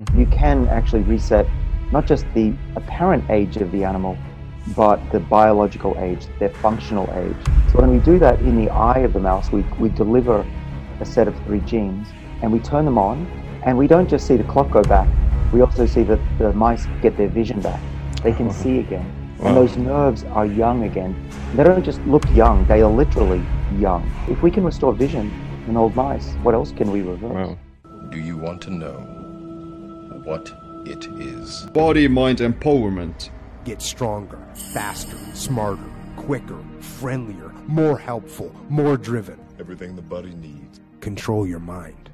Mm-hmm. you can actually reset not just the apparent age of the animal, but the biological age, their functional age. So when we do that in the eye of the mouse, we, we deliver a set of three genes and we turn them on, and we don't just see the clock go back, we also see that the mice get their vision back. They can see again. And those nerves are young again. They don't just look young, they are literally young. If we can restore vision in old mice, what else can we reverse? Wow. Do you want to know what it is? Body mind empowerment. Get stronger, faster, smarter, quicker, friendlier, more helpful, more driven. Everything the body needs. Control your mind.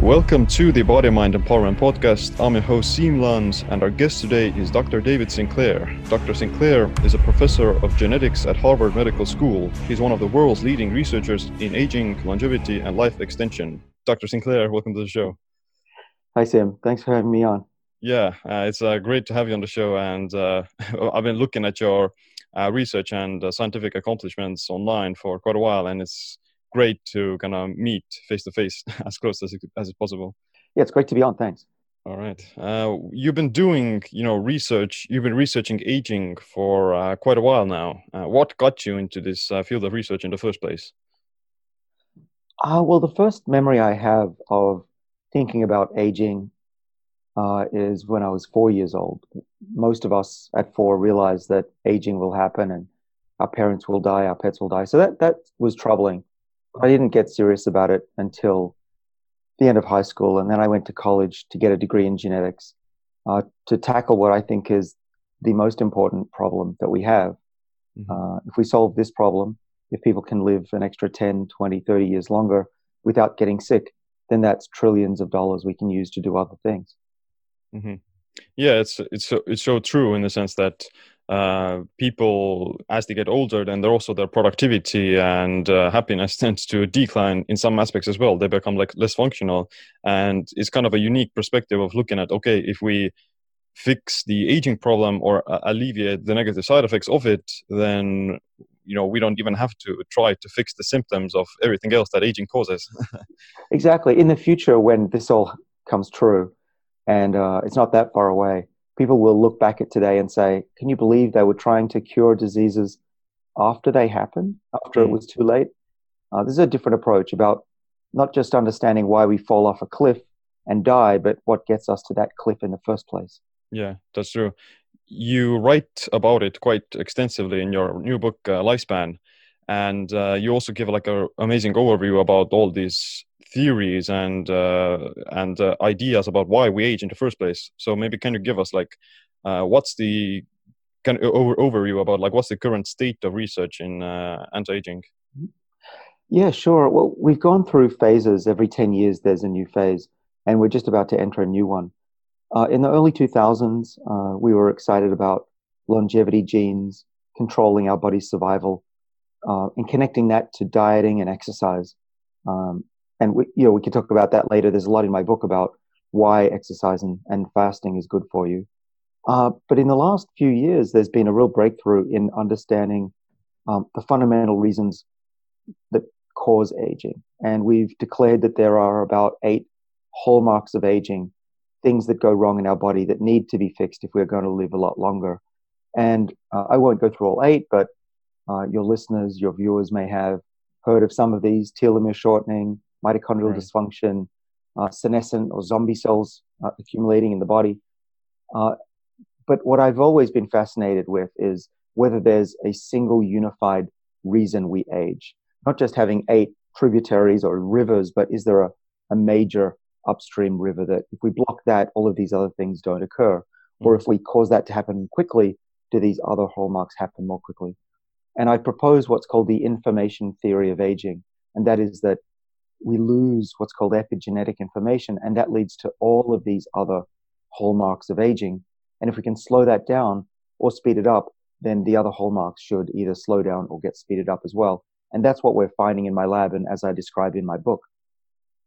Welcome to the Body Mind Empowerment Podcast. I'm your host, Siim Land, and our guest today is Dr. David Sinclair. Dr. Sinclair is a professor of genetics at Harvard Medical School. He's one of the world's leading researchers in aging, longevity, and life extension. Dr. Sinclair, welcome to the show. Hi, Sam. Thanks for having me on. Yeah, uh, it's uh, great to have you on the show. And uh, I've been looking at your uh, research and uh, scientific accomplishments online for quite a while, and it's great to kind of meet face to face as close as, as possible. Yeah, it's great to be on. Thanks. All right. Uh, you've been doing, you know, research. You've been researching aging for uh, quite a while now. Uh, what got you into this uh, field of research in the first place? Uh, well, the first memory I have of thinking about aging uh, is when I was four years old. Most of us at four realize that aging will happen and our parents will die, our pets will die. So that that was troubling. I didn't get serious about it until the end of high school, and then I went to college to get a degree in genetics uh, to tackle what I think is the most important problem that we have. Mm-hmm. Uh, if we solve this problem, if people can live an extra 10, 20, 30 years longer without getting sick, then that's trillions of dollars we can use to do other things. Mm-hmm. Yeah, it's it's so, it's so true in the sense that uh, people as they get older then they're also their productivity and uh, happiness tends to decline in some aspects as well they become like less functional and it's kind of a unique perspective of looking at okay if we fix the aging problem or uh, alleviate the negative side effects of it then you know we don't even have to try to fix the symptoms of everything else that aging causes exactly in the future when this all comes true and uh, it's not that far away people will look back at today and say, can you believe they were trying to cure diseases after they happened, after mm. it was too late? Uh, this is a different approach about not just understanding why we fall off a cliff and die, but what gets us to that cliff in the first place. Yeah, that's true. You write about it quite extensively in your new book, uh, Lifespan, and uh, you also give like an amazing overview about all these theories and uh, and uh, ideas about why we age in the first place. So maybe can you give us like uh, what's the kind over overview about like what's the current state of research in uh, anti-aging? Yeah, sure. Well, we've gone through phases. Every ten years, there's a new phase, and we're just about to enter a new one. Uh, in the early 2000s, uh, we were excited about longevity genes controlling our body's survival and connecting that to dieting and exercise. Um, and we, you know, we can talk about that later. There's a lot in my book about why exercise and, and fasting is good for you. Uh, but in the last few years, there's been a real breakthrough in understanding um, the fundamental reasons that cause aging. And we've declared that there are about eight hallmarks of aging, things that go wrong in our body that need to be fixed if we're going to live a lot longer. And uh, I won't go through all eight, but uh, your listeners, your viewers may have heard of some of these telomere shortening, mitochondrial right. dysfunction, uh, senescent or zombie cells uh, accumulating in the body. Uh, but what I've always been fascinated with is whether there's a single unified reason we age, not just having eight tributaries or rivers, but is there a, a major upstream river that if we block that, all of these other things don't occur? Mm-hmm. Or if we cause that to happen quickly, do these other hallmarks happen more quickly? And I propose what's called the information theory of aging. And that is that we lose what's called epigenetic information, and that leads to all of these other hallmarks of aging. And if we can slow that down or speed it up, then the other hallmarks should either slow down or get speeded up as well. And that's what we're finding in my lab, and as I describe in my book.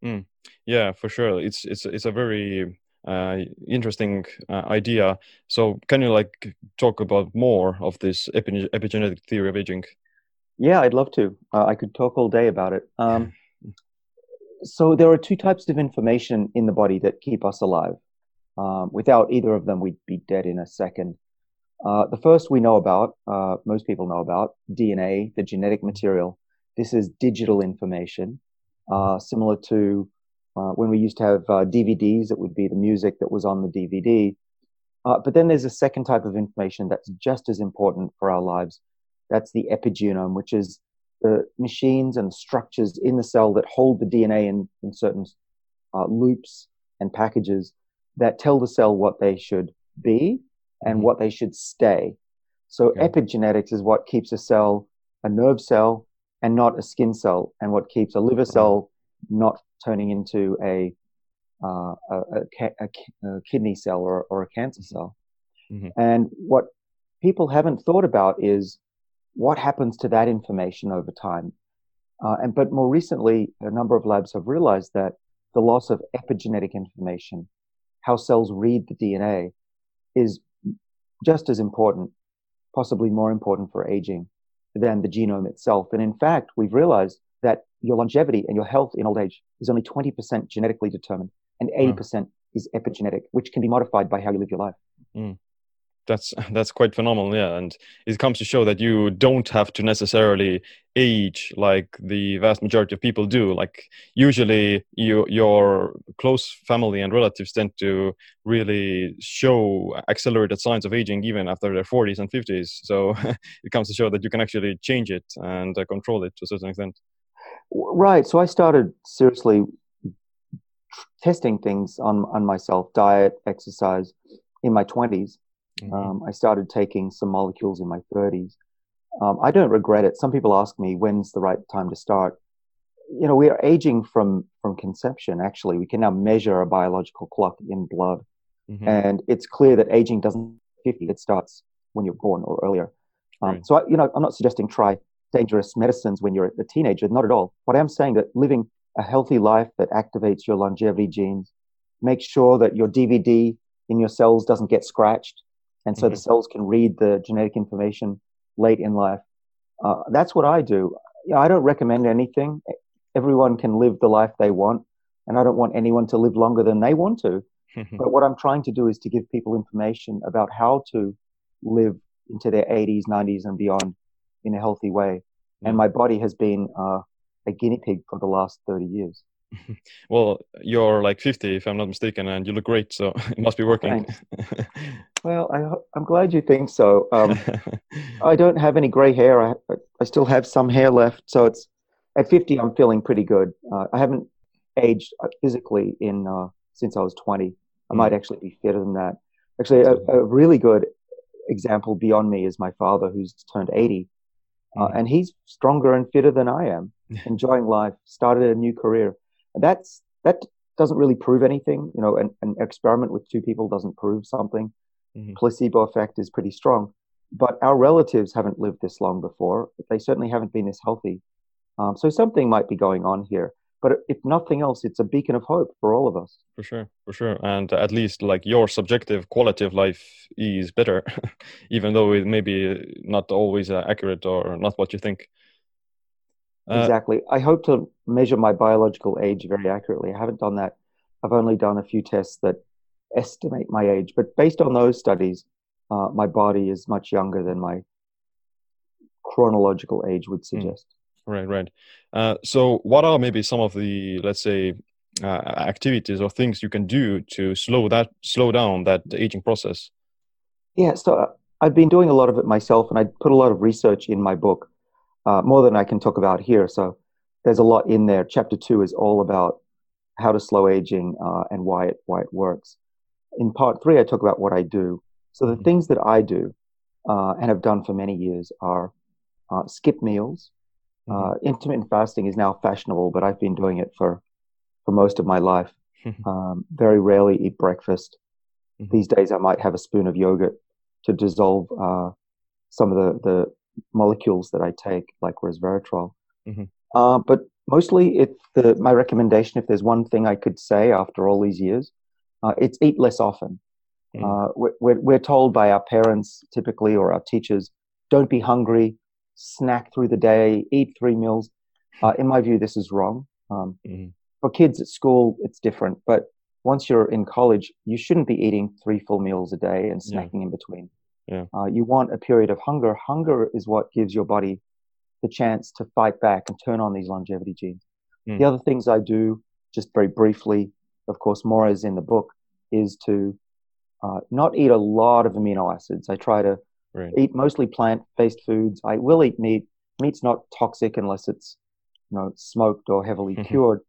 Mm. Yeah, for sure. It's it's it's a very uh, interesting uh, idea. So, can you like talk about more of this epigenetic theory of aging? Yeah, I'd love to. Uh, I could talk all day about it. Um, so there are two types of information in the body that keep us alive. Um, without either of them, we'd be dead in a second. Uh, the first we know about, uh, most people know about, DNA, the genetic material. This is digital information, uh, similar to uh, when we used to have DVDs. Uh, it would be the music that was on the DVD. Uh, but then there's a second type of information that's just as important for our lives. That's the epigenome, which is the machines and the structures in the cell that hold the DNA in, in certain loops and packages that tell the cell what they should be and mm-hmm. what they should stay. So okay. epigenetics is what keeps a cell a nerve cell and not a skin cell, and what keeps a liver cell not turning into a uh, a, a, a, kidney cell or, or a cancer cell. Mm-hmm. And what people haven't thought about is what happens to that information over time. Uh, and but more recently, a number of labs have realized that the loss of epigenetic information, how cells read the DNA, is just as important, possibly more important for aging than the genome itself. And in fact, we've realized that your longevity and your health in old age is only 20% genetically determined and 80% is epigenetic, which can be modified by how you live your life. Mm that's that's quite phenomenal yeah and it comes to show that you don't have to necessarily age like the vast majority of people do. Like usually you your close family and relatives tend to really show accelerated signs of aging even after their 40s and 50s so it comes to show that you can actually change it and uh, control it to a certain extent. Right so i started seriously testing things on on myself diet exercise in my 20s Mm-hmm. Um, I started taking some molecules in my 30s. Um, I don't regret it. Some people ask me when's the right time to start. You know, we are aging from from conception. Actually, we can now measure a biological clock in blood, mm-hmm. and it's clear that aging doesn't 50. It starts when you're born or earlier. Um, right. So, I, you know, I'm not suggesting try dangerous medicines when you're a teenager. Not at all. But I am saying that living a healthy life that activates your longevity genes, make sure that your DVD in your cells doesn't get scratched and so mm-hmm. the cells can read the genetic information late in life. Uh, that's what I do. I don't recommend anything. Everyone can live the life they want, and I don't want anyone to live longer than they want to. but what I'm trying to do is to give people information about how to live into their 80s, 90s, and beyond in a healthy way. Mm-hmm. And my body has been uh, a guinea pig for the last 30 years. well, you're like 50, if I'm not mistaken, and you look great, so it must be working. well, I, am glad you think so. Um, I don't have any gray hair. I, I still have some hair left, so it's at 50. I'm feeling pretty good. Uh, I haven't aged uh, physically in uh, since I was 20. I mm. might actually be fitter than that. Actually, a, a, really good example beyond me is my father, who's turned 80, uh, mm. and he's stronger and fitter than I am. enjoying life, started a new career that's that doesn't really prove anything. You know, an, an experiment with two people doesn't prove something. Mm-hmm. Placebo effect is pretty strong, but our relatives haven't lived this long before. They certainly haven't been this healthy. Um, so something might be going on here. But if nothing else, it's a beacon of hope for all of us. For sure, for sure, and at least like your subjective quality of life is better, even though it may be not always uh, accurate or not what you think. Uh, exactly. I hope to measure my biological age very accurately. I haven't done that. I've only done a few tests that estimate my age, but based on those studies, uh, my body is much younger than my chronological age would hmm. suggest. Right, right. Uh, so, what are maybe some of the, let's say, uh, activities or things you can do to slow that slow down that aging process? Yeah, so uh, I've been doing a lot of it myself, and I put a lot of research in my book uh, more than I can talk about here. So there's a lot in there. Chapter two is all about how to slow aging uh, and why it why it works. In part three, I talk about what I do. So the mm-hmm. things that I do uh, and have done for many years are uh, skip meals. Uh, mm-hmm. intermittent fasting is now fashionable, but I've been doing it for for most of my life. um, very rarely eat breakfast. Mm-hmm. These days, I might have a spoon of yogurt to dissolve uh, some of the, the molecules that I take, like resveratrol. Mm-hmm. Uh, but mostly, if the, my recommendation, if there's one thing I could say after all these years, uh, it's eat less often. Mm. Uh, we're, we're, told by our parents typically or our teachers, don't be hungry, snack through the day, eat three meals. Uh, in my view, this is wrong. Um, mm. for kids at school, it's different. But once you're in college, you shouldn't be eating three full meals a day and snacking yeah. in between. Yeah. Uh, you want a period of hunger. Hunger is what gives your body the chance to fight back and turn on these longevity genes. Mm. The other things I do, just very briefly, of course, more is in the book, is to uh, not eat a lot of amino acids. I try to right. eat mostly plant-based foods. I will eat meat. Meat's not toxic unless it's you know smoked or heavily mm-hmm. cured,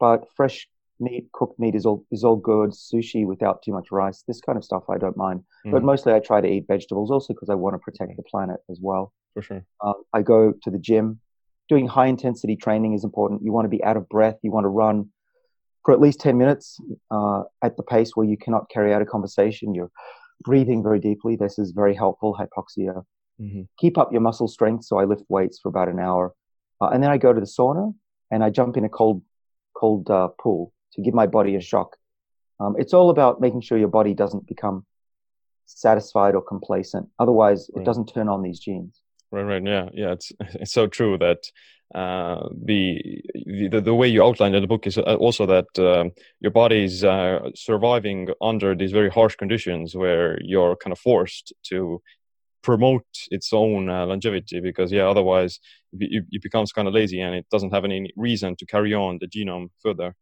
but fresh meat, cooked meat is all is all good. Sushi without too much rice, this kind of stuff I don't mind. Mm. But mostly I try to eat vegetables also because I want to protect the planet as well. For sure. Uh, I go to the gym. Doing high intensity training is important. You want to be out of breath. You want to run for at least 10 minutes uh, at the pace where you cannot carry out a conversation. You're breathing very deeply. This is very helpful. Hypoxia. Mm-hmm. Keep up your muscle strength. So I lift weights for about an hour. Uh, and then I go to the sauna and I jump in a cold, cold uh, pool to give my body a shock. Um, it's all about making sure your body doesn't become satisfied or complacent. Otherwise, right. it doesn't turn on these genes. Right, right, yeah, yeah. It's it's so true that uh, the, the the way you outlined in the book is uh, also that um, your body is uh, surviving under these very harsh conditions where you're kind of forced to promote its own uh, longevity because yeah otherwise it, it becomes kind of lazy and it doesn't have any reason to carry on the genome further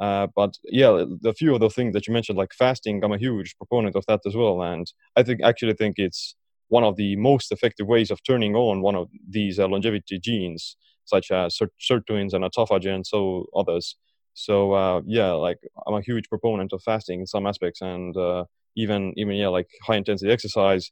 uh, but yeah, the few of the things that you mentioned, like fasting, I'm a huge proponent of that as well. And I think actually think it's one of the most effective ways of turning on one of these uh, longevity genes, such as sirtuins and autophagy and so others. So uh, yeah, like I'm a huge proponent of fasting in some aspects, and uh, even even yeah, like high intensity exercise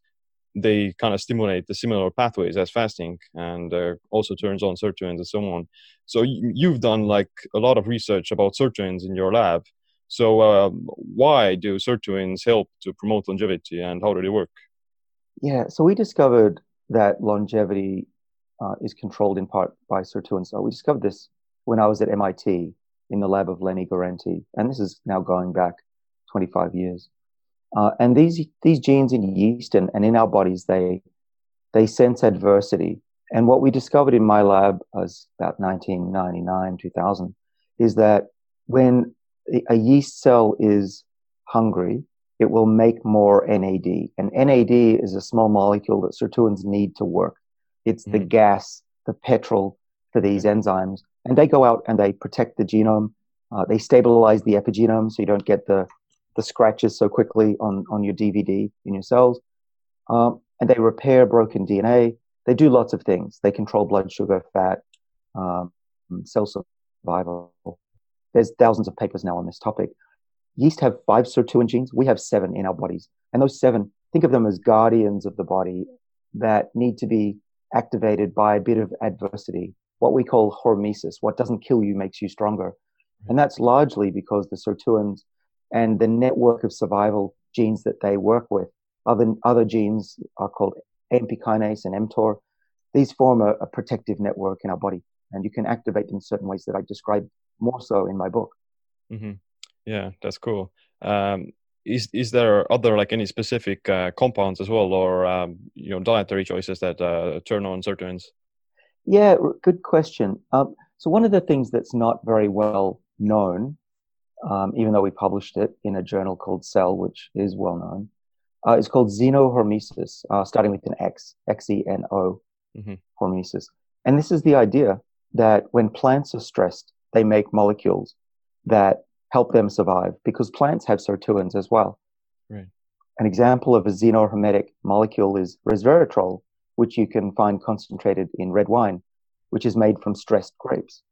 they kind of stimulate the similar pathways as fasting and uh, also turns on sirtuins and so on. So you've done like a lot of research about sirtuins in your lab. So uh, why do sirtuins help to promote longevity and how do they work? Yeah, so we discovered that longevity uh, is controlled in part by sirtuins. So we discovered this when I was at MIT in the lab of Lenny Guarente, and this is now going back 25 years. Uh, and these these genes in yeast and, and in our bodies, they they sense adversity. And what we discovered in my lab was about 1999, 2000, is that when a yeast cell is hungry, it will make more NAD. And NAD is a small molecule that sirtuins need to work. It's mm-hmm. the gas, the petrol for these enzymes. And they go out and they protect the genome. Uh, they stabilize the epigenome so you don't get the the scratches so quickly on, on your DVD in your cells. Um, and they repair broken DNA. They do lots of things. They control blood sugar, fat, um, cell survival. There's thousands of papers now on this topic. Yeast have five sirtuin genes. We have seven in our bodies. And those seven, think of them as guardians of the body that need to be activated by a bit of adversity, what we call hormesis. What doesn't kill you makes you stronger. And that's largely because the sirtuins and the network of survival genes that they work with. Other, other genes are called AMP kinase and mTOR. These form a, a protective network in our body, and you can activate them in certain ways that I describe more so in my book. Mm-hmm. Yeah, that's cool. Um, is is there other like any specific uh, compounds as well, or um, you know dietary choices that uh, turn on sirtuins? Yeah, good question. Um, so one of the things that's not very well known um, even though we published it in a journal called Cell, which is well known. Uh, it's called xenohormesis, uh, starting with an X, X E N O, mm-hmm. hormesis. And this is the idea that when plants are stressed, they make molecules that help them survive because plants have sirtuins as well. Right. An example of a xenohormetic molecule is resveratrol, which you can find concentrated in red wine, which is made from stressed grapes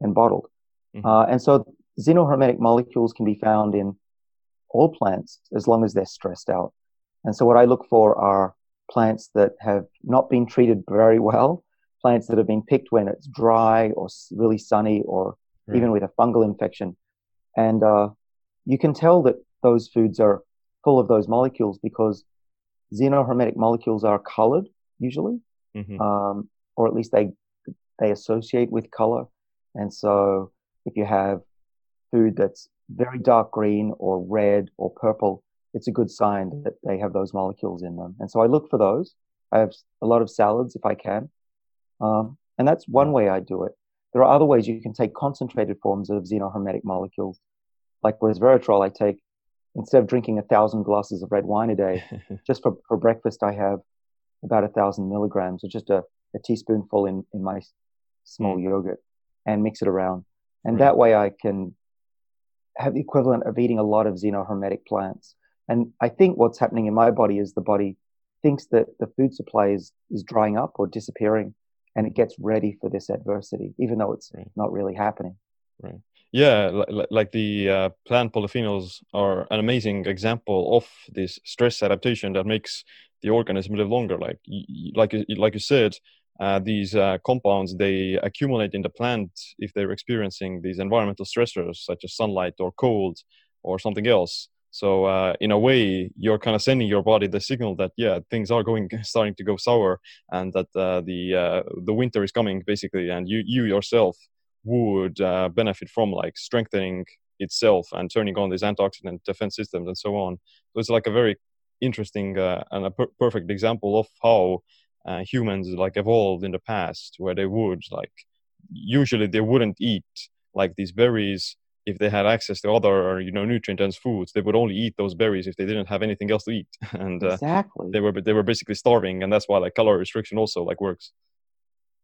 and bottled. Mm-hmm. Uh, and so xenohormetic molecules can be found in all plants as long as they're stressed out. And so what I look for are plants that have not been treated very well, plants that have been picked when it's dry or really sunny or right. even with a fungal infection. And uh, you can tell that those foods are full of those molecules because xenohormetic molecules are colored usually, mm-hmm. um, or at least they they associate with color. And so if you have food that's very dark green or red or purple, it's a good sign that they have those molecules in them. And so I look for those. I have a lot of salads if I can. Um, and that's one way I do it. There are other ways you can take concentrated forms of xenohormetic molecules, like resveratrol. I take instead of drinking a thousand glasses of red wine a day, just for, for breakfast, I have about a thousand milligrams, or just a, a teaspoonful in, in my small mm. yogurt, and mix it around. And right. that way, I can have the equivalent of eating a lot of xenohormetic plants. And I think what's happening in my body is the body thinks that the food supply is, is drying up or disappearing and it gets ready for this adversity, even though it's right. not really happening. Right. Yeah, like, like the uh, plant polyphenols are an amazing example of this stress adaptation that makes the organism live longer. Like, like, like you said, uh, these uh, compounds they accumulate in the plant if they're experiencing these environmental stressors such as sunlight or cold or something else so uh, in a way, you're kind of sending your body the signal that yeah, things are going starting to go sour, and that uh, the uh, the winter is coming basically, and you you yourself would benefit from like strengthening itself and turning on these antioxidant defense systems and so on. So it's like a very interesting and a per- perfect example of how uh, humans like evolved in the past, where they would like usually they wouldn't eat like these berries if they had access to other you know nutrient dense foods. They would only eat those berries if they didn't have anything else to eat. And uh, exactly. they were they were basically starving and that's why like calorie restriction also like works.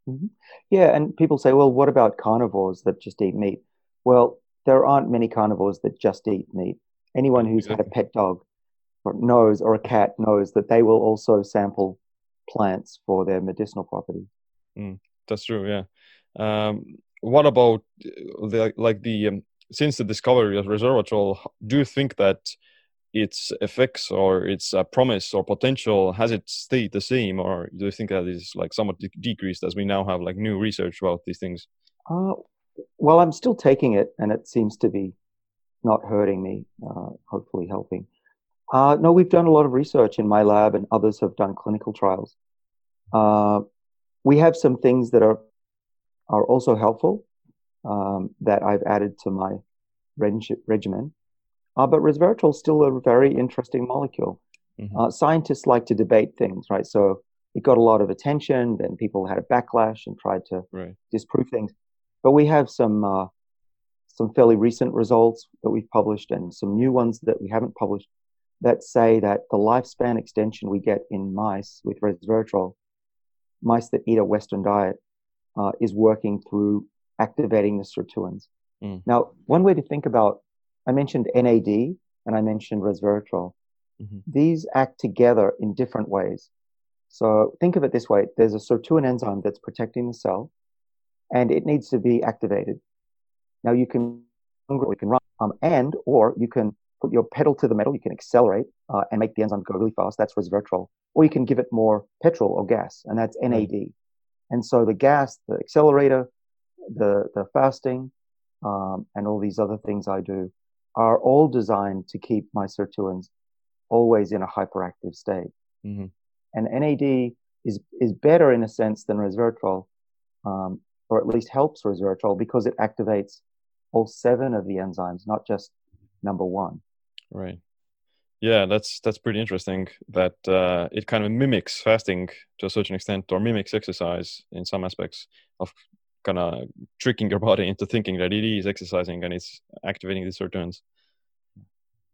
Mm-hmm. yeah and people say well what about carnivores that just eat meat? Well there aren't many carnivores that just eat meat. Anyone who's exactly. had a pet dog knows or a cat knows that they will also sample plants for their medicinal properties mm, that's true yeah um, what about uh, the like the um, since the discovery of resveratrol, do you think that its effects or its uh, promise or potential has it stayed the same, or do you think that is like somewhat de- decreased as we now have like new research about these things? Uh, well, I'm still taking it, and it seems to be not hurting me, uh, hopefully helping. Uh, no, we've done a lot of research in my lab, and others have done clinical trials. Uh, we have some things that are are also helpful um, that I've added to my reg- regimen. Uh, but resveratrol is still a very interesting molecule. Mm-hmm. Uh, scientists like to debate things, right? So it got a lot of attention. Then people had a backlash and tried to right. disprove things. But we have some uh, some fairly recent results that we've published and some new ones that we haven't published that say that the lifespan extension we get in mice with resveratrol, mice that eat a Western diet, uh, is working through activating the sirtuins. Mm. Now, one way to think about, I mentioned NAD and I mentioned resveratrol. Mm-hmm. These act together in different ways. So think of it this way: there's a sirtuin enzyme that's protecting the cell, and it needs to be activated. Now you can you can run, um, and or you can put your pedal to the metal. You can accelerate uh, and make the enzyme go really fast. That's resveratrol. Or you can give it more petrol or gas, and that's NAD. And so the gas, the accelerator, the the fasting, um, and all these other things I do are all designed to keep my sirtuins always in a hyperactive state. Mm-hmm. And NAD is is better in a sense than resveratrol, um, or at least helps resveratrol because it activates all seven of the enzymes, not just number one. Right. Yeah, that's that's pretty interesting. That uh, it kind of mimics fasting to a certain extent, or mimics exercise in some aspects of kind of tricking your body into thinking that it is exercising and it's activating these sirtuins.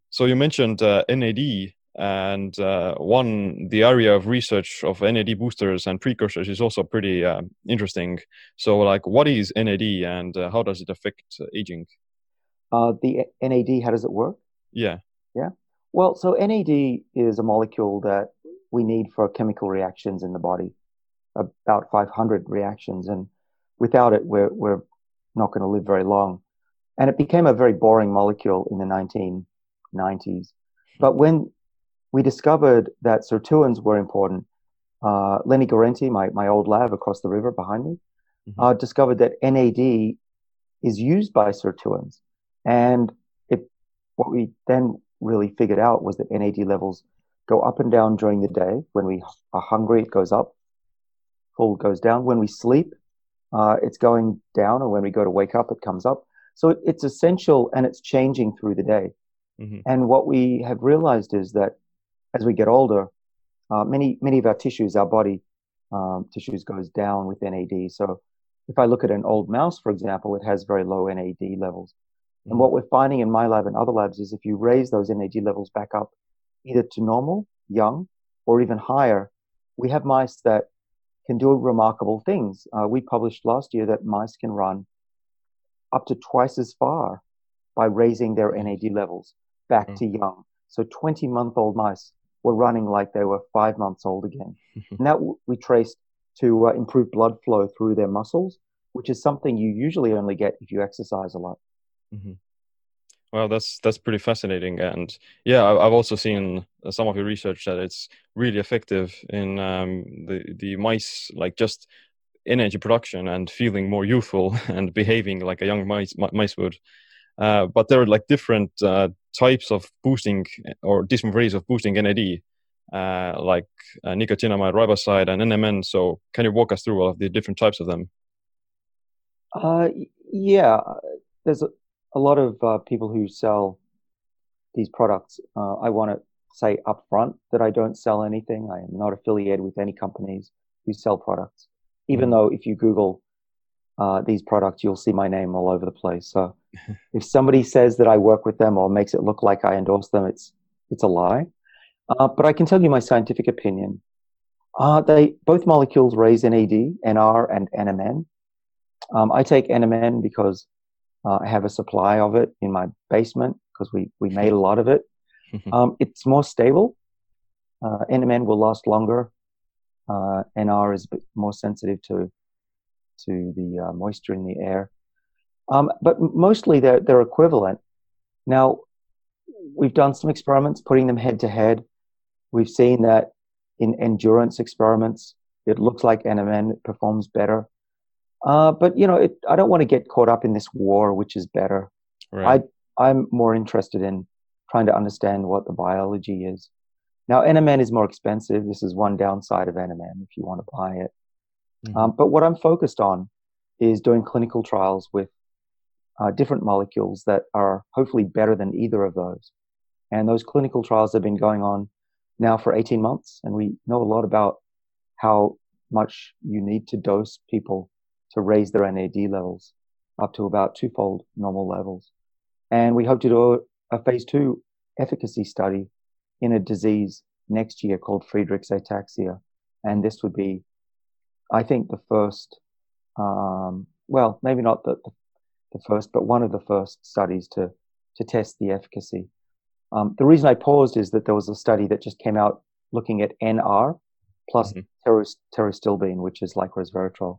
So you mentioned uh, NAD, and uh, one the area of research of NAD boosters and precursors is also pretty uh, interesting. So, like, what is NAD and uh, how does it affect aging? Uh, the NAD, how does it work? Yeah. Yeah. Well, so NAD is a molecule that we need for chemical reactions in the body, about 500 reactions, and without it, we're, we're not going to live very long. And it became a very boring molecule in the 1990s. But when we discovered that sirtuins were important, uh, Lenny Guarente, my, my old lab across the river behind me, mm-hmm. uh, discovered that NAD is used by sirtuins. And what we then really figured out was that NAD levels go up and down during the day. When we are hungry, it goes up. Full goes down. When we sleep, uh, it's going down, or when we go to wake up, it comes up. So it's essential and it's changing through the day. Mm-hmm. And what we have realized is that as we get older, uh, many many of our tissues, our body um, tissues, goes down with NAD. So if I look at an old mouse, for example, it has very low NAD levels. And what we're finding in my lab and other labs is if you raise those NAD levels back up either to normal, young, or even higher, we have mice that can do remarkable things. Uh, we published last year that mice can run up to twice as far by raising their NAD levels back Mm. to young. So 20 month old mice were running like they were five months old again. and that w- we traced to uh, improve blood flow through their muscles, which is something you usually only get if you exercise a lot. Well, that's that's pretty fascinating, and yeah, I've also seen uh, some of your research that it's really effective in um, the the mice, like just energy production and feeling more youthful and behaving like a young mice mice would. Uh, but there are like different uh, types of boosting or different ways of boosting NAD, uh, like uh, nicotinamide riboside and NMN. So, can you walk us through all of the different types of them? Uh, yeah, there's a, a lot of uh, people who sell these products. Uh, I want to say upfront that I don't sell anything. I am not affiliated with any companies who sell products, even Mhm. though if you Google uh, these products, you'll see my name all over the place. So if somebody says that I work with them or makes it look like I endorse them, it's it's a lie. Uh, but I can tell you my scientific opinion. Uh, they both molecules raise NAD, NR, and NMN. Um, I take NMN because uh, I have a supply of it in my basement because we we made a lot of it. Um, it's more stable. Uh, NMN will last longer. Uh, NR is a bit more sensitive to to the uh, moisture in the air. Um, but mostly they're they're equivalent. Now we've done some experiments putting them head to head. We've seen that in endurance experiments, it looks like NMN performs better. Uh, but you know, it, I don't want to get caught up in this war, which is better. Right. I'm more interested in trying to understand what the biology is. Now, NMN is more expensive. This is one downside of NMN if you want to buy it. Mhm. Um, but what I'm focused on is doing clinical trials with uh, different molecules that are hopefully better than either of those. And those clinical trials have been going on now for 18 months, and we know a lot about how much you need to dose people to raise their NAD levels up to about twofold normal levels. And we hope to do a, a phase two efficacy study in a disease next year called Friedreich's ataxia. And this would be, I think, the first, um, well, maybe not the, the, first, but one of the first studies to, to test the efficacy. Um, the reason I paused is that there was a study that just came out looking at NR plus Mhm. terras- which is like resveratrol.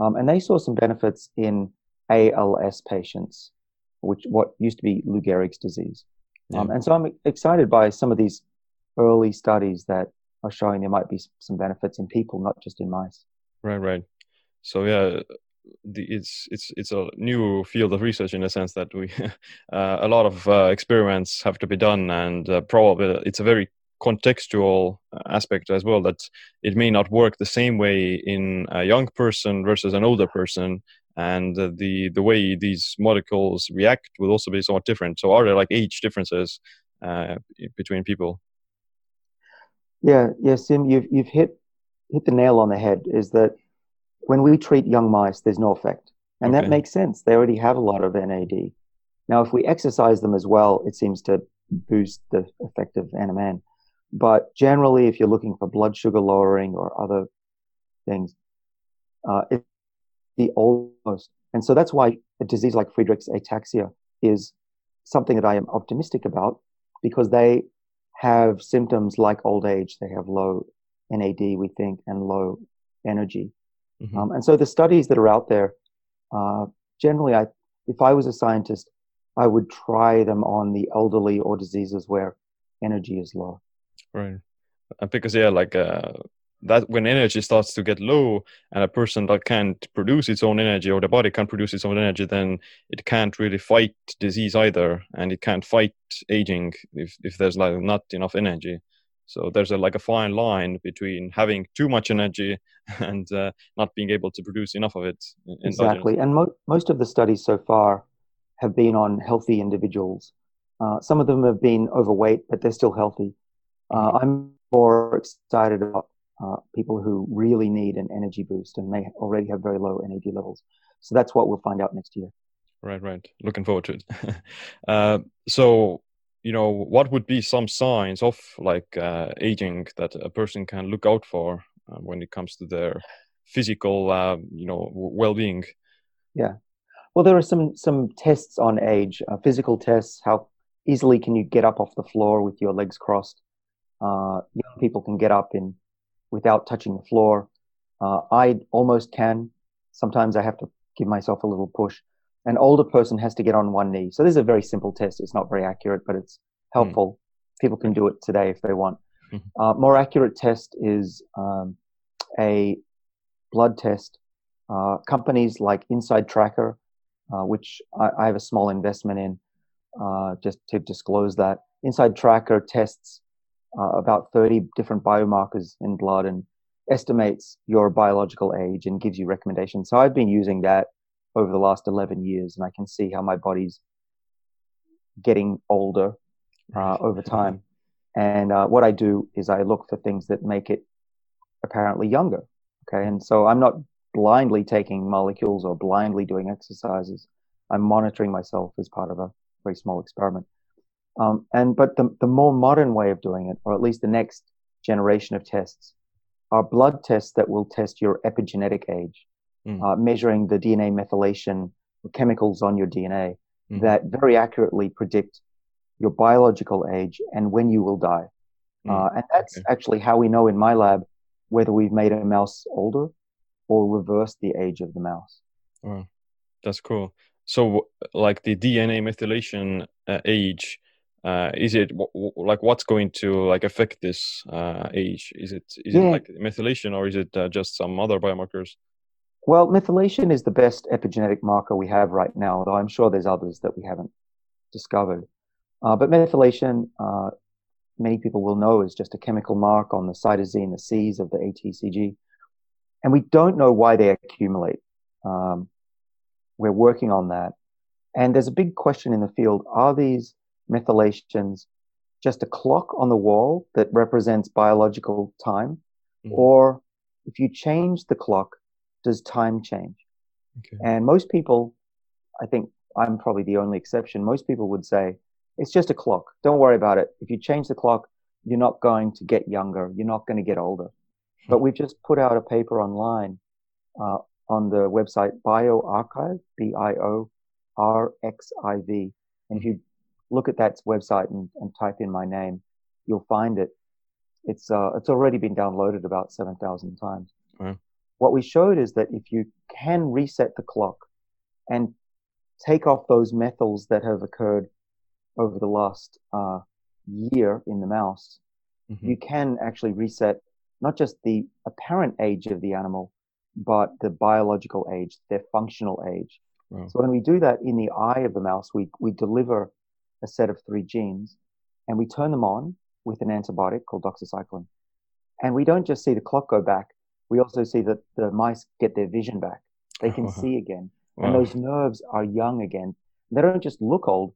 Um, and they saw some benefits in ALS patients, which what used to be Lou Gehrig's disease. Um, and so I'm excited by some of these early studies that are showing there might be some benefits in people, not just in mice. Right, right. So yeah, the, it's it's it's a new field of research in the sense that we uh, a lot of uh, experiments have to be done, and uh, probably it's a very contextual aspect as well. That it may not work the same way in a young person versus an older person, and the the way these molecules react will also be somewhat different. So are there like age differences uh, between people? Yeah, yeah, Sim, you've you've hit hit the nail on the head. Is that when we treat young mice, there's no effect, and Okay. that makes sense. They already have a lot of NAD. Now, if we exercise them as well, it seems to boost the effect of NMN. But generally, if you're looking for blood sugar lowering or other things, uh, it's the oldest. And so that's why a disease like Friedreich's ataxia is something that I am optimistic about because they have symptoms like old age. They have low NAD, we think, and low energy. Mhm. Um, and so the studies that are out there, uh, generally, I, if I was a scientist, I would try them on the elderly or diseases where energy is low. Right. Uh, because yeah, like uh, that when energy starts to get low and a person that can't produce its own energy or the body can't produce its own energy, then it can't really fight disease either, and it can't fight aging if if there's like not enough energy. So there's a like a fine line between having too much energy and uh, not being able to produce enough of it. Exactly. And mo- most of the studies so far have been on healthy individuals. Uh, some of them have been overweight, but they're still healthy. Uh, I'm more excited about uh, people who really need an energy boost and may already have very low energy levels. So that's what we'll find out next year. Right, right. Looking forward to it. uh, so, you know, what would be some signs of like uh, aging that a person can look out for uh, when it comes to their physical, uh, you know, well-being? Yeah. Well, there are some some tests on age, uh, physical tests. How easily can you get up off the floor with your legs crossed? Uh, young people can get up in without touching the floor. Uh, I almost can. Sometimes I have to give myself a little push. An older person has to get on one knee. So this is a very simple test. It's not very accurate, but it's helpful. Mm. People can do it today if they want. Mm-hmm. Uh, more accurate test is um, a blood test. Uh, companies like InsideTracker, uh, which I, I, have a small investment in, uh, just to disclose that. InsideTracker tests uh, about 30 different biomarkers in blood and estimates your biological age and gives you recommendations. So I've been using that over the last 11 years and I can see how my body's getting older uh, over time. And uh, what I do is I look for things that make it apparently younger. Okay. And so I'm not blindly taking molecules or blindly doing exercises. I'm monitoring myself as part of a very small experiment. Um, and but the, the more modern way of doing it, or at least the next generation of tests, are blood tests that will test your epigenetic age, mm. uh, measuring the DNA methylation chemicals on your DNA mm. that very accurately predict your biological age and when you will die. Mm. Uh, and that's okay. actually how we know in my lab whether we've made a mouse older or reversed the age of the mouse. Wow, that's cool. So, like the DNA methylation uh, age, uh, is it w- like what's going to like affect this uh, age? Is it is yeah. it like methylation or is it uh, just some other biomarkers? Well, methylation is the best epigenetic marker we have right now, although I'm sure there's others that we haven't discovered. Uh, but methylation, uh, many people will know, is just a chemical mark on the cytosine, the Cs of the ATCG, and we don't know why they accumulate. Um, we're working on that, and there's a big question in the field: Are these methylations just a clock on the wall that represents biological time? Mm-hmm. Or if you change the clock, does time change? Okay. And most people, I think I'm probably the only exception, most people would say, it's just a clock. Don't worry about it. If you change the clock, you're not going to get younger. You're not going to get older. Hmm. But we've just put out a paper online uh, on the website bioRxiv, B I O R X I V. And if you look at that website and, and type in my name, you'll find it. It's uh, it's already been downloaded about seven thousand times. Wow. What we showed is that if you can reset the clock and take off those methyls that have occurred over the last uh, year in the mouse, mm-hmm. you can actually reset not just the apparent age of the animal, but the biological age, their functional age. Wow. So when we do that in the eye of the mouse, we, we deliver a set of three genes and we turn them on with an antibiotic called doxycycline. And we don't just see the clock go back, we also see that the mice get their vision back. They can see again. Wow. And those nerves are young again. They don't just look old,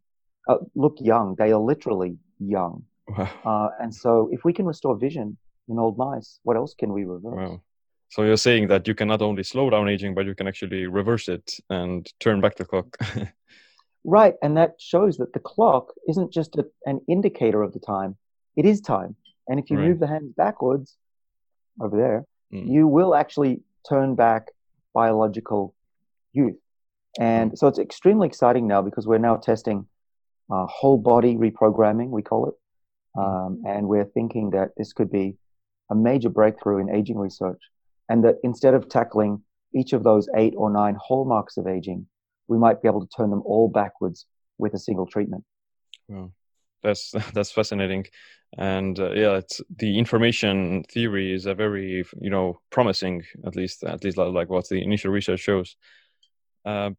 uh, look young. They are literally young. Wow. Uh, and so if we can restore vision in old mice, what else can we reverse? Wow. So you're saying that you can not only slow down aging, but you can actually reverse it and turn back the clock. Right. And that shows that the clock isn't just a, an indicator of the time, it is time. And if you right. move the hands backwards over there, mm. you will actually turn back biological youth. And mm. so it's extremely exciting now because we're now testing uh, whole body reprogramming, we call it. Mm. Um, and we're thinking that this could be a major breakthrough in aging research. And that instead of tackling each of those eight or nine hallmarks of aging, we might be able to turn them all backwards with a single treatment. Well, that's that's fascinating, and uh, yeah, it's the information theory is a very you know promising at least at least like what the initial research shows. Uh,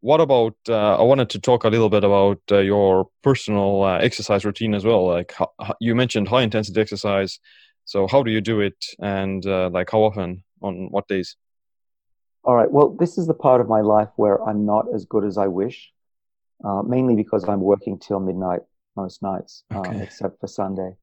what about? Uh, I wanted to talk a little bit about uh, your personal uh, exercise routine as well. Like how, you mentioned, high intensity exercise. So how do you do it, and uh, like how often, on what days? All right. Well, this is the part of my life where I'm not as good as I wish, uh, mainly because I'm working till midnight most nights, uh, okay. uh, except for Sunday.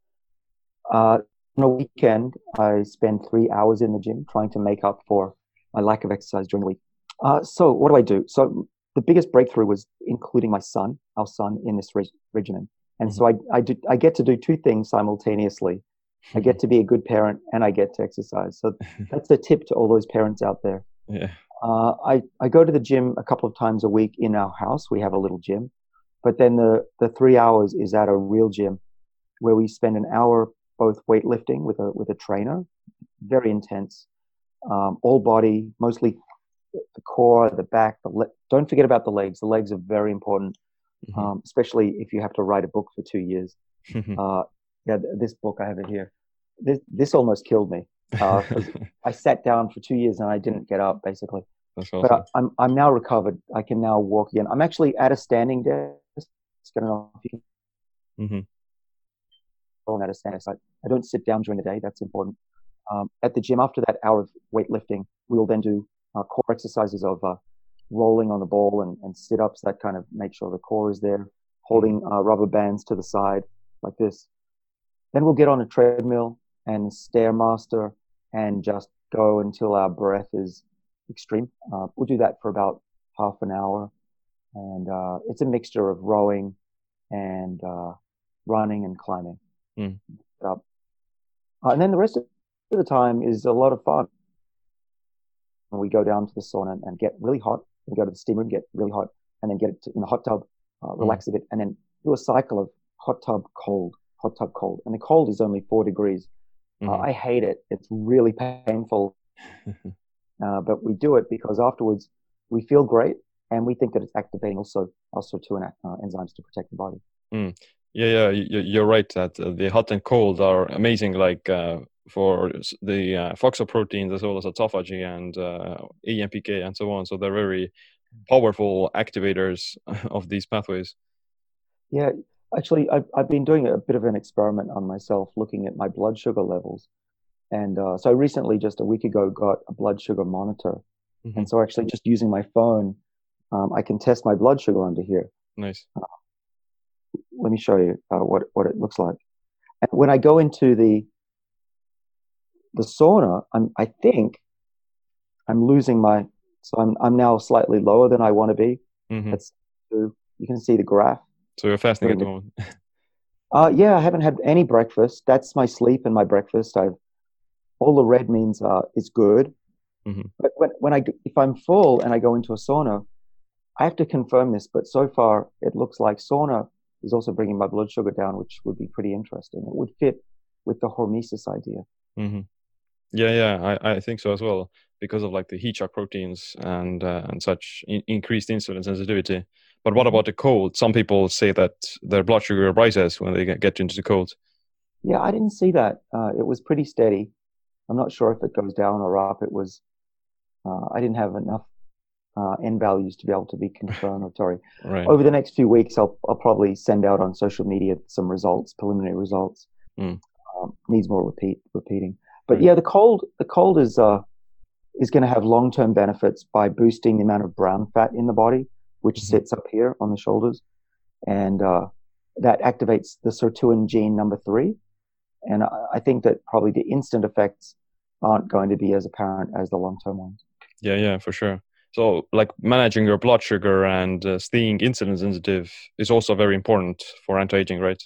Uh, a weekend, I spend three hours in the gym trying to make up for my lack of exercise during the week. Uh, so what do I do? So the biggest breakthrough was including my son, our son, in this reg- regimen. And mm-hmm. so I, I, do, I get to do two things simultaneously. I get to be a good parent and I get to exercise. So that's the tip to all those parents out there. Yeah. Uh, I, I go to the gym a couple of times a week in our house. We have a little gym. But then the, the three hours is at a real gym where we spend an hour both weightlifting with a, with a trainer, very intense, um, all body, mostly the core, the back, the le- don't forget about the legs. The legs are very important, mm-hmm. um, especially if you have to write a book for two years. uh, yeah, this book I have it here. This this almost killed me. Uh, I sat down for two years and I didn't get up basically. Awesome. But I, I'm I'm now recovered. I can now walk again. I'm actually at a standing desk. I don't know if you can. Mm-hmm. At a standing desk. I, I don't sit down during the day. That's important. Um, at the gym, after that hour of weightlifting, we will then do uh, core exercises of uh, rolling on the ball and, and sit ups that kind of make sure the core is there, holding uh, rubber bands to the side like this. Then we'll get on a treadmill and stairmaster and just go until our breath is extreme. Uh, we'll do that for about half an hour, and uh, it's a mixture of rowing and uh, running and climbing. Mm. and then the rest of the time is a lot of fun. We go down to the sauna and get really hot. We go to the steam room, get really hot, and then get it in the hot tub, uh, mm. relax mm. a bit, and then do a cycle of hot tub cold, hot tub cold. And the cold is only four degrees. Uh, mm-hmm. I hate it. It's really painful. uh, but we do it because afterwards we feel great and we think that it's activating also also two uh, enzymes to protect the body. Mm. Yeah, yeah, you're right that uh, the hot and cold are amazing. Like uh, for the uh, FOXO proteins as well as autophagy and uh, AMPK and so on. So they're very powerful activators of these pathways. Yeah, actually, I've, I've been doing a bit of an experiment on myself looking at my blood sugar levels. And uh, so I recently, just a week ago, got a blood sugar monitor. Mm-hmm. And so actually, just using my phone, um, I can test my blood sugar under here. Nice. Uh, let me show you uh, what, what it looks like. And when I go into the the sauna, I'm, I think I'm losing my, so I'm, I'm now slightly lower than I want to be. Mm-hmm. That's, you can see the graph. So you're fasting at the moment. uh, yeah, I haven't had any breakfast. That's my sleep and my breakfast. I've, all the red means uh, is good. Mm-hmm. But when, when I, if I'm full and I go into a sauna, I have to confirm this, but so far it looks like sauna is also bringing my blood sugar down, which would be pretty interesting. It would fit with the hormesis idea. Mm-hmm. Yeah, yeah, I, I think so as well because of like the heat shock proteins and uh, and such in- increased insulin sensitivity. But what about the cold? Some people say that their blood sugar rises when they get into the cold. Yeah, I didn't see that. Uh, it was pretty steady. I'm not sure if it goes down or up. It was. Uh, I didn't have enough uh, n values to be able to be confirmatory. right. Over the next few weeks, I'll I'll probably send out on social media some results, preliminary results. Mm. Um, needs more repeat repeating. But yeah, the cold the cold is uh, is going to have long term benefits by boosting the amount of brown fat in the body, which mm-hmm. sits up here on the shoulders, and uh, that activates the sirtuin gene number three. And I, I think that probably the instant effects aren't going to be as apparent as the long term ones. Yeah, yeah, for sure. So, like managing your blood sugar and uh, staying insulin sensitive is also very important for anti aging, right?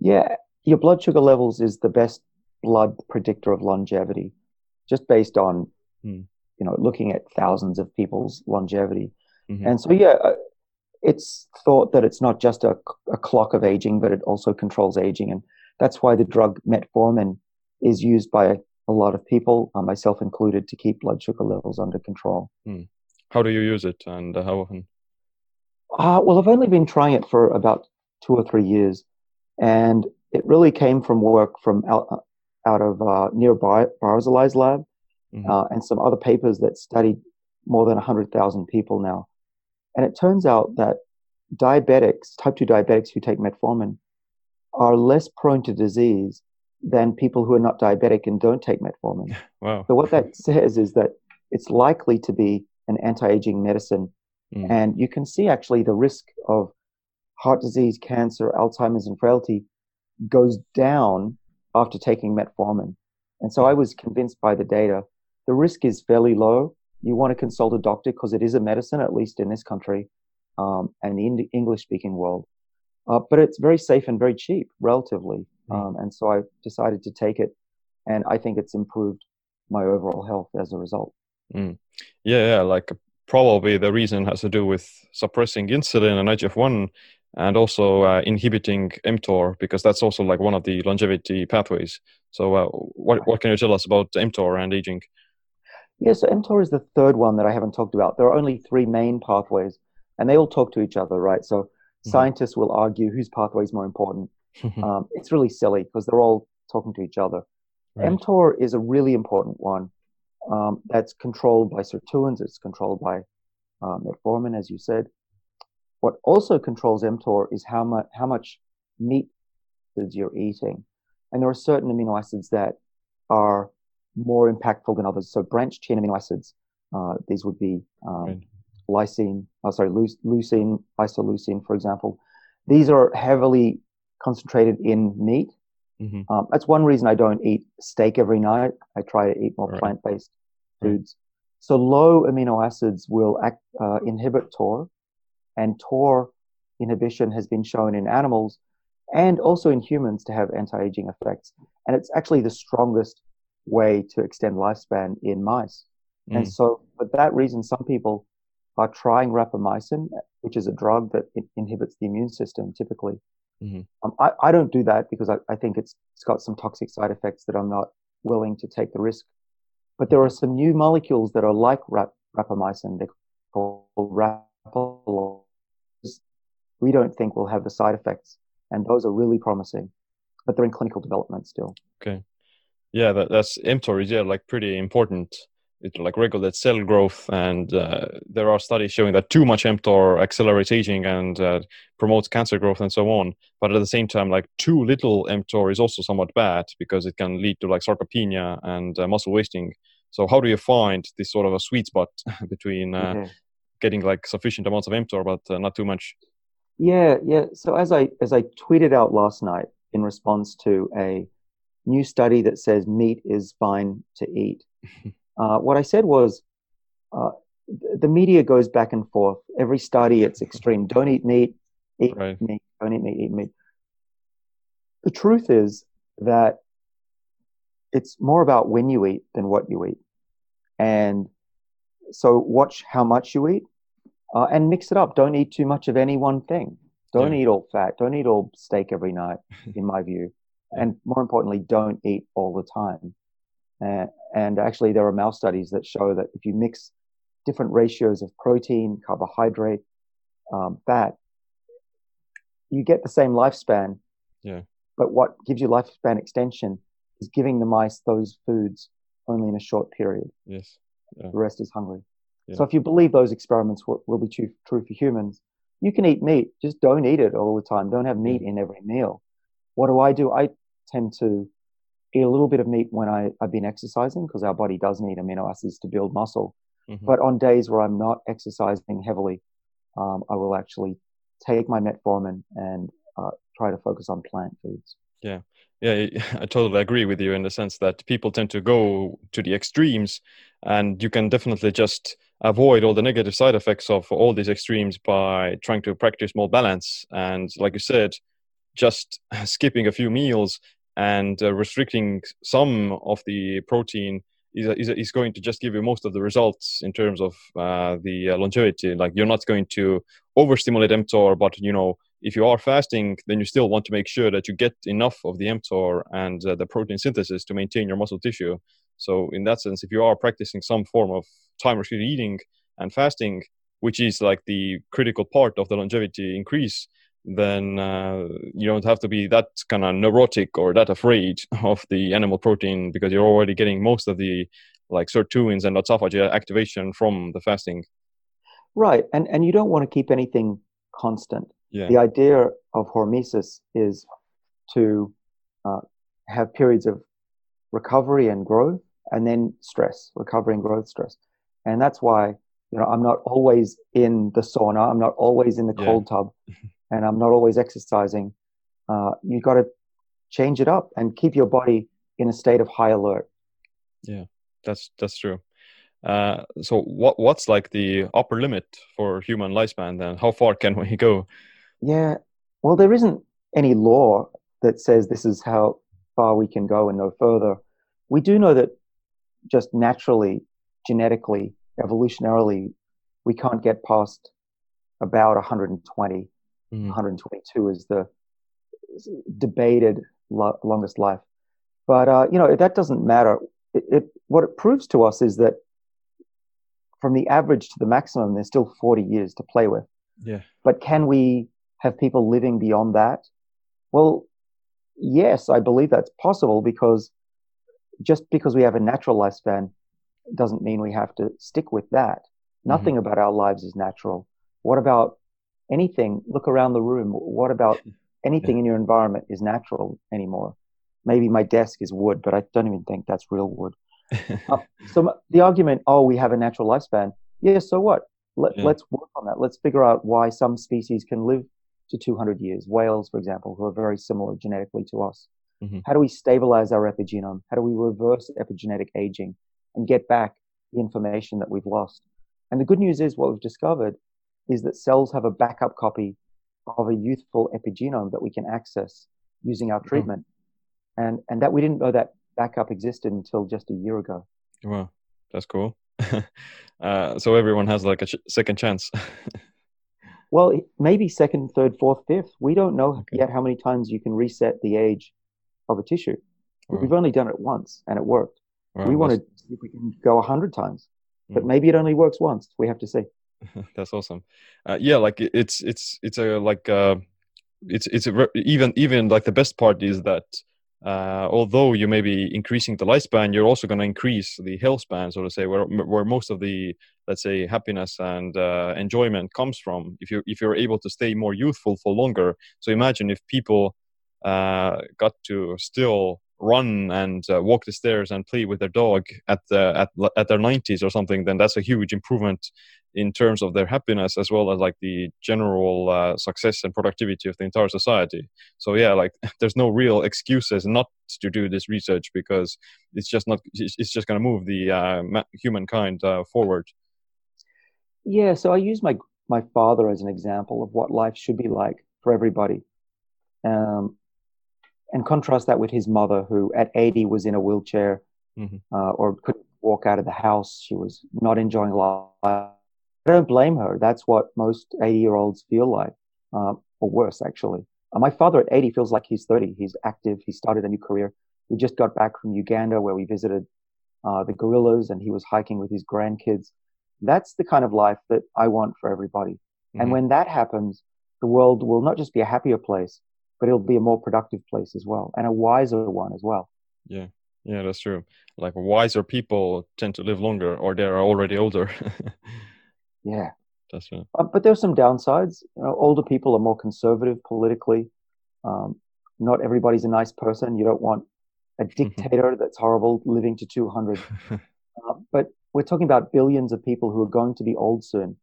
Yeah, your blood sugar levels is the best blood predictor of longevity, just based on mm. you know looking at thousands of people's longevity. Mm-hmm. And so yeah, uh, it's thought that it's not just a, a clock of aging, but it also controls aging, and that's why the drug metformin is used by a lot of people, uh, myself included, to keep blood sugar levels under control. Mm. How do you use it, and uh, how often? Uh, well, I've only been trying it for about two or three years, and it really came from work from Al- out of uh, Nir Barzilai's lab mm-hmm. uh, and some other papers that studied more than 100,000 people now. And it turns out that diabetics, type 2 diabetics who take metformin, are less prone to disease than people who are not diabetic and don't take metformin. Wow. So, what that says is that it's likely to be an anti aging medicine. Mm. And you can see actually the risk of heart disease, cancer, Alzheimer's, and frailty goes down after taking metformin. And so I was convinced by the data. The risk is fairly low. You want to consult a doctor because it is a medicine, at least in this country um, and the English speaking world. Uh, but it's very safe and very cheap, relatively. Mm. Um, and so I decided to take it. And I think it's improved my overall health as a result. Mm. Yeah, yeah, like probably the reason has to do with suppressing insulin and IGF-1 and also uh, inhibiting mTOR because that's also like one of the longevity pathways. So, uh, what what can you tell us about mTOR and aging? Yeah, so mTOR is the third one that I haven't talked about. There are only three main pathways, and they all talk to each other, right? So, mm-hmm. scientists will argue whose pathway is more important. um, it's really silly because they're all talking to each other. Right. mTOR is a really important one. Um, that's controlled by sirtuins. It's controlled by uh, metformin, as you said. What also controls mTOR is how much how much meat you're eating, and there are certain amino acids that are more impactful than others. So branched chain amino acids, uh, these would be um, lysine, oh, sorry, leucine, isoleucine, for example. These are heavily concentrated in meat. Mm-hmm. Um, that's one reason I don't eat steak every night. I try to eat more right. plant-based foods. So low amino acids will act, uh, inhibit TOR, and TOR inhibition has been shown in animals and also in humans to have anti-aging effects. And it's actually the strongest way to extend lifespan in mice. Mm. And so, for that reason, some people are trying rapamycin, which is a drug that inhibits the immune system typically. Mm-hmm. Um, I, I, don't do that because I, I think it's, it's got some toxic side effects that I'm not willing to take the risk. But there are some new molecules that are like rap, rapamycin. They're called we don't think will have the side effects. And those are really promising, but they're in clinical development still. Okay. Yeah, that, that's mTOR is yeah, like pretty important. It like regulates cell growth, and uh, there are studies showing that too much mTOR accelerates aging and uh, promotes cancer growth and so on. But at the same time, like too little mTOR is also somewhat bad because it can lead to like sarcopenia and uh, muscle wasting. So how do you find this sort of a sweet spot between uh, mm-hmm. getting like sufficient amounts of mTOR but uh, not too much? Yeah, yeah. So as I as I tweeted out last night in response to a new study that says meat is fine to eat, uh, what I said was uh, the media goes back and forth. Every study, it's extreme. Don't eat meat. Eat right. meat. Don't eat meat. Eat meat. The truth is that it's more about when you eat than what you eat, and so watch how much you eat uh, and mix it up. Don't eat too much of any one thing. Don't yeah. eat all fat. Don't eat all steak every night, in my view. And more importantly, don't eat all the time. Uh, and actually, there are mouse studies that show that if you mix different ratios of protein, carbohydrate, um, fat, you get the same lifespan. Yeah. But what gives you lifespan extension is giving the mice those foods only in a short period. Yes. Yeah. The rest is hungry. So if you believe those experiments will, will be true, true for humans, you can eat meat. Just don't eat it all the time. Don't have meat in every meal. What do I do? I tend to eat a little bit of meat when I, I've been exercising because our body does need amino acids to build muscle. Mm-hmm. But on days where I'm not exercising heavily, um, I will actually take my metformin and uh, try to focus on plant foods. Yeah. Yeah, I totally agree with you in the sense that people tend to go to the extremes, and you can definitely just avoid all the negative side effects of all these extremes by trying to practice more balance and like you said just skipping a few meals and uh, restricting some of the protein is, is, is, going to just give you most of the results in terms of uh, the uh, longevity. Like you're not going to overstimulate mTOR but you know if you are fasting then you still want to make sure that you get enough of the mTOR and uh, the protein synthesis to maintain your muscle tissue. So in that sense if you are practicing some form of time restricted eating and fasting, which is like the critical part of the longevity increase, then uh, you don't have to be that kind of neurotic or that afraid of the animal protein because you're already getting most of the like sirtuins and autophagy activation from the fasting. Right, and and you don't want to keep anything constant. Yeah. The idea of hormesis is to uh, have periods of recovery and growth, and then stress, recovery and growth, stress and that's why you know i'm not always in the sauna i'm not always in the cold yeah. tub and i'm not always exercising uh, you got to change it up and keep your body in a state of high alert. Yeah, that's that's true. Uh, so what what's like the upper limit for human lifespan then? How far can we go? Yeah, well, there isn't any law that says this is how far we can go and no further. We do know that just naturally, genetically, evolutionarily, we can't get past about 120. Mm. 122 is the debated lo- longest life. But uh, you know that doesn't matter. It, it, what it proves to us is that from the average to the maximum, there's still 40 years to play with. Yeah. But can we have people living beyond that? Well, yes, I believe that's possible because just because we have a natural lifespan doesn't mean we have to stick with that. Nothing mm-hmm. about our lives is natural. What about anything? Look around the room. What about anything in your environment is natural anymore? Maybe my desk is wood, but I don't even think that's real wood. uh, so the argument, oh, we have a natural lifespan. Yeah, so what? Let, yeah. Let's work on that. Let's figure out why some species can live to 200 years. Whales, for example, who are very similar genetically to us. Mm-hmm. How do we stabilize our epigenome? How do we reverse epigenetic aging and get back the information that we've lost? And the good news is what we've discovered is that cells have a backup copy of a youthful epigenome that we can access using our treatment. Oh. And, and that we didn't know that backup existed until just a year ago. Wow, that's cool. uh, so everyone has like a ch- second chance. well, maybe second, third, fourth, fifth. We don't know okay. yet how many times you can reset the age of a tissue. Wow. We've only done it once and it worked. Wow, we want to see if we can go a hundred times, but mm. maybe it only works once. We have to see. that's awesome. Uh, yeah, like it's it's it's a like uh, it's it's a, even even like the best part is that uh, although you may be increasing the lifespan, you're also going to increase the health span, so to say, where where most of the let's say happiness and uh, enjoyment comes from. If you if you're able to stay more youthful for longer, so imagine if people uh, got to still run and uh, walk the stairs and play with their dog at the at at their 90s or something, then that's a huge improvement in terms of their happiness as well as like the general uh, success and productivity of the entire society. So yeah, like there's no real excuses not to do this research because it's just not it's just going to move the uh, humankind uh, forward. Yeah, so I use my my father as an example of what life should be like for everybody. Um, and contrast that with his mother, who at 80 was in a wheelchair mm-hmm. uh, or couldn't walk out of the house. She was not enjoying life. I don't blame her. That's what most 80 year olds feel like, uh, or worse, actually. Uh, my father at 80 feels like he's 30. He's active. He started a new career. We just got back from Uganda where we visited uh, the gorillas and he was hiking with his grandkids. That's the kind of life that I want for everybody. Mm-hmm. And when that happens, the world will not just be a happier place, but it'll be a more productive place as well and a wiser one as well. Yeah. Yeah, that's true. Like wiser people tend to live longer or they're already older. yeah. That's right. Uh, but there's some downsides. You know, older people are more conservative politically. Um, not everybody's a nice person. You don't want a dictator that's horrible living to 200. uh, but we're talking about billions of people who are going to be old soon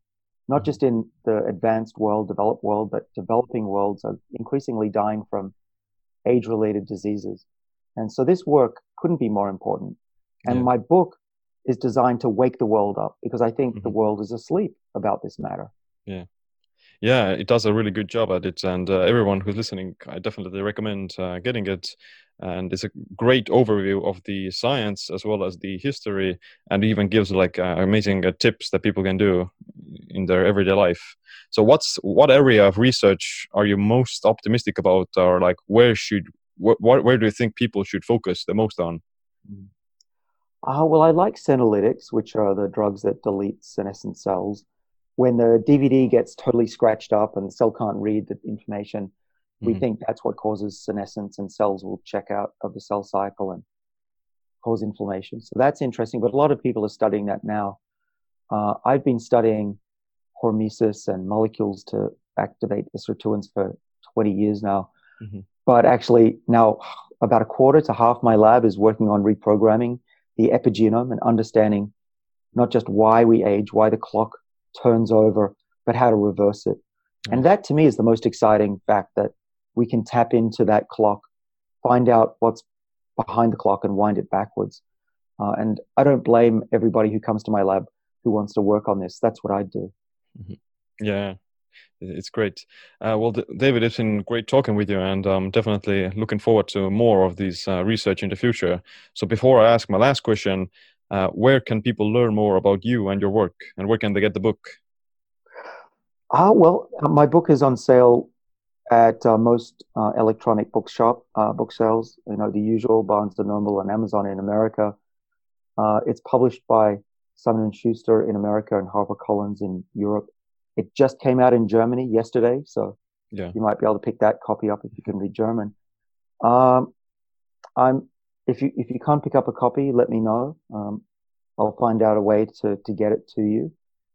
not just in the advanced world, developed world, but developing worlds are increasingly dying from age related diseases. And so this work couldn't be more important. And yeah. my book is designed to wake the world up because I think mm-hmm. the world is asleep about this matter. Yeah. Yeah, it does a really good job at it. And uh, everyone who's listening, I definitely recommend uh, getting it and it's a great overview of the science as well as the history and even gives like uh, amazing uh, tips that people can do in their everyday life so what's what area of research are you most optimistic about or like where should wh- where do you think people should focus the most on uh, well i like senolytics which are the drugs that delete senescent cells when the dvd gets totally scratched up and the cell can't read the information we mm-hmm. think that's what causes senescence and cells will check out of the cell cycle and cause inflammation. So that's interesting, but a lot of people are studying that now. Uh, I've been studying hormesis and molecules to activate the sirtuins for 20 years now. Mm-hmm. But actually, now about a quarter to half my lab is working on reprogramming the epigenome and understanding not just why we age, why the clock turns over, but how to reverse it. Mm-hmm. And that to me is the most exciting fact that we can tap into that clock find out what's behind the clock and wind it backwards. Uh, and I don't blame everybody who comes to my lab who wants to work on this. That's what I do. Mm-hmm. Yeah, it's great. Uh, well, D- David, it's been great talking with you, and I'm definitely looking forward to more of this uh, research in the future. So, before I ask my last question, uh, where can people learn more about you and your work, and where can they get the book? Ah, well, uh, my book is on sale at uh, most uh, electronic bookshop book sales. You know, the usual Barnes and Noble and Amazon in America. it's published by Simon and Schuster in America and HarperCollins in Europe. It just came out in Germany yesterday, so yeah. you might be able to pick that copy up if you can read German. Um, I'm if you if you can't pick up a copy, let me know. Um, I'll find out a way to to get it to you.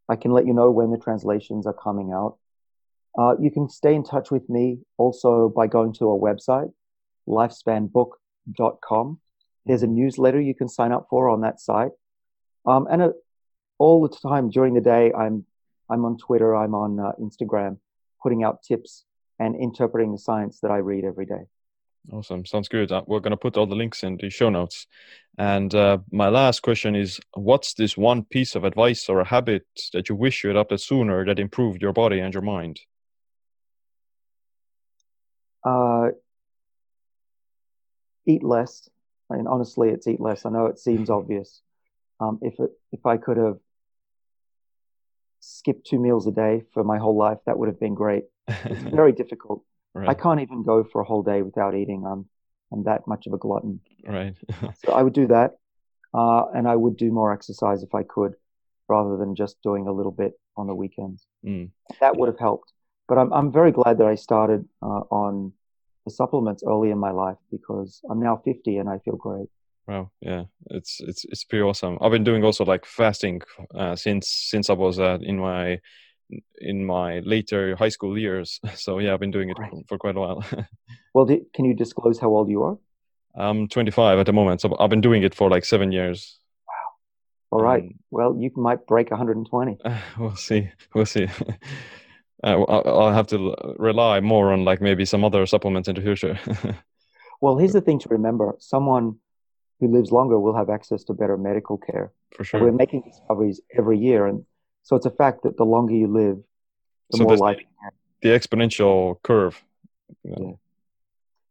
I can let you know when the translations are coming out. Uh, you can stay in touch with me also by going to our website, lifespanbook.com. There's a newsletter you can sign up for on that site. Um, and uh, all the time during the day, I'm I'm on Twitter, I'm on uh, Instagram, putting out tips and interpreting the science that I read every day. Awesome, sounds good. Uh, we're going to put all the links in the show notes. And uh, my last question is: What's this one piece of advice or a habit that you wish you had adopted sooner that improved your body and your mind? Uh, eat less. I mean, honestly, it's eat less. I know it seems obvious, um, if it, if I could have skipped two meals a day for my whole life, that would have been great. It's very difficult. Right. I can't even go for a whole day without eating. I'm I'm that much of a glutton. Right. so I would do that, uh, and I would do more exercise if I could, rather than just doing a little bit on the weekends. Mm. That would have helped. But I'm I'm very glad that I started uh, on the supplements early in my life because I'm now 50 and I feel great. Wow, yeah, it's it's it's pretty awesome. I've been doing also like fasting uh, since since I was uh, in my in my later high school years. So yeah, I've been doing it right. for, quite a while. well, can you disclose how old you are? I'm 25 at the moment, so I've been doing it for like seven years. Wow. All right. Um, well, you might break 120. Uh, we'll see. We'll see. Uh, I'll have to rely more on like maybe some other supplements in the future. well, here's the thing to remember: someone who lives longer will have access to better medical care. For sure. we're making discoveries every year. And so it's a fact that the longer you live, the so more life you have. The exponential curve. Yeah.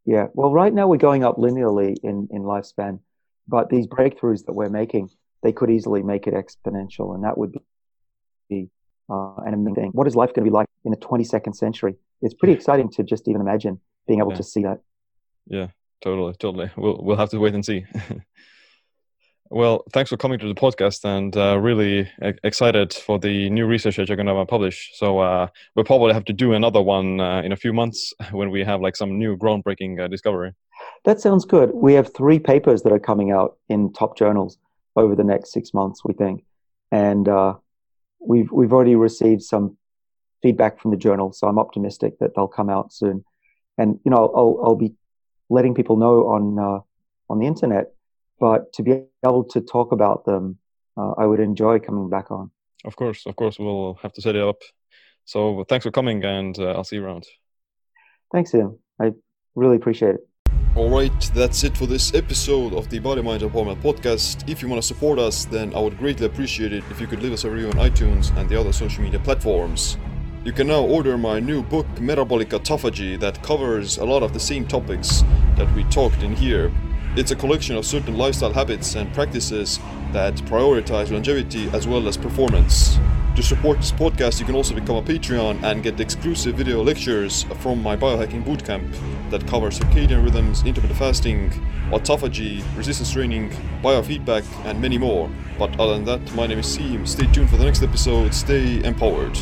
yeah. Well, right now we're going up linearly in, in lifespan, but these breakthroughs that we're making, they could easily make it exponential. And that would be uh, an amazing thing. What is life going to be like in the 22nd century? It's pretty exciting to just even imagine being able yeah. to see that. Yeah, totally, totally. We'll we'll have to wait and see. well, thanks for coming to the podcast, and uh, really excited for the new research that you're going to publish. So uh, we'll probably have to do another one uh, in a few months when we have like some new groundbreaking uh, discovery. That sounds good. We have three papers that are coming out in top journals over the next six months, we think, and uh, we've we've already received some feedback from the journal, so I'm optimistic that they'll come out soon. And you know, I'll I'll be letting people know on uh, on the internet. But to be able to talk about them, uh, I would enjoy coming back on. Of course, of course, we'll have to set it up. So thanks for coming, and uh, I'll see you around. Thanks, Ian. I really appreciate it. Alright, that's it for this episode of the Body Mind Empowerment podcast. If you want to support us, then I would greatly appreciate it if you could leave us a review on iTunes and the other social media platforms. You can now order my new book, Metabolic Autophagy, that covers a lot of the same topics that we talked in here. It's a collection of certain lifestyle habits and practices that prioritize longevity as well as performance. To support this podcast, you can also become a Patreon and get exclusive video lectures from my biohacking bootcamp that covers circadian rhythms, intermittent fasting, autophagy, resistance training, biofeedback, and many more. But other than that, my name is Siim. Stay tuned for the next episode. Stay empowered.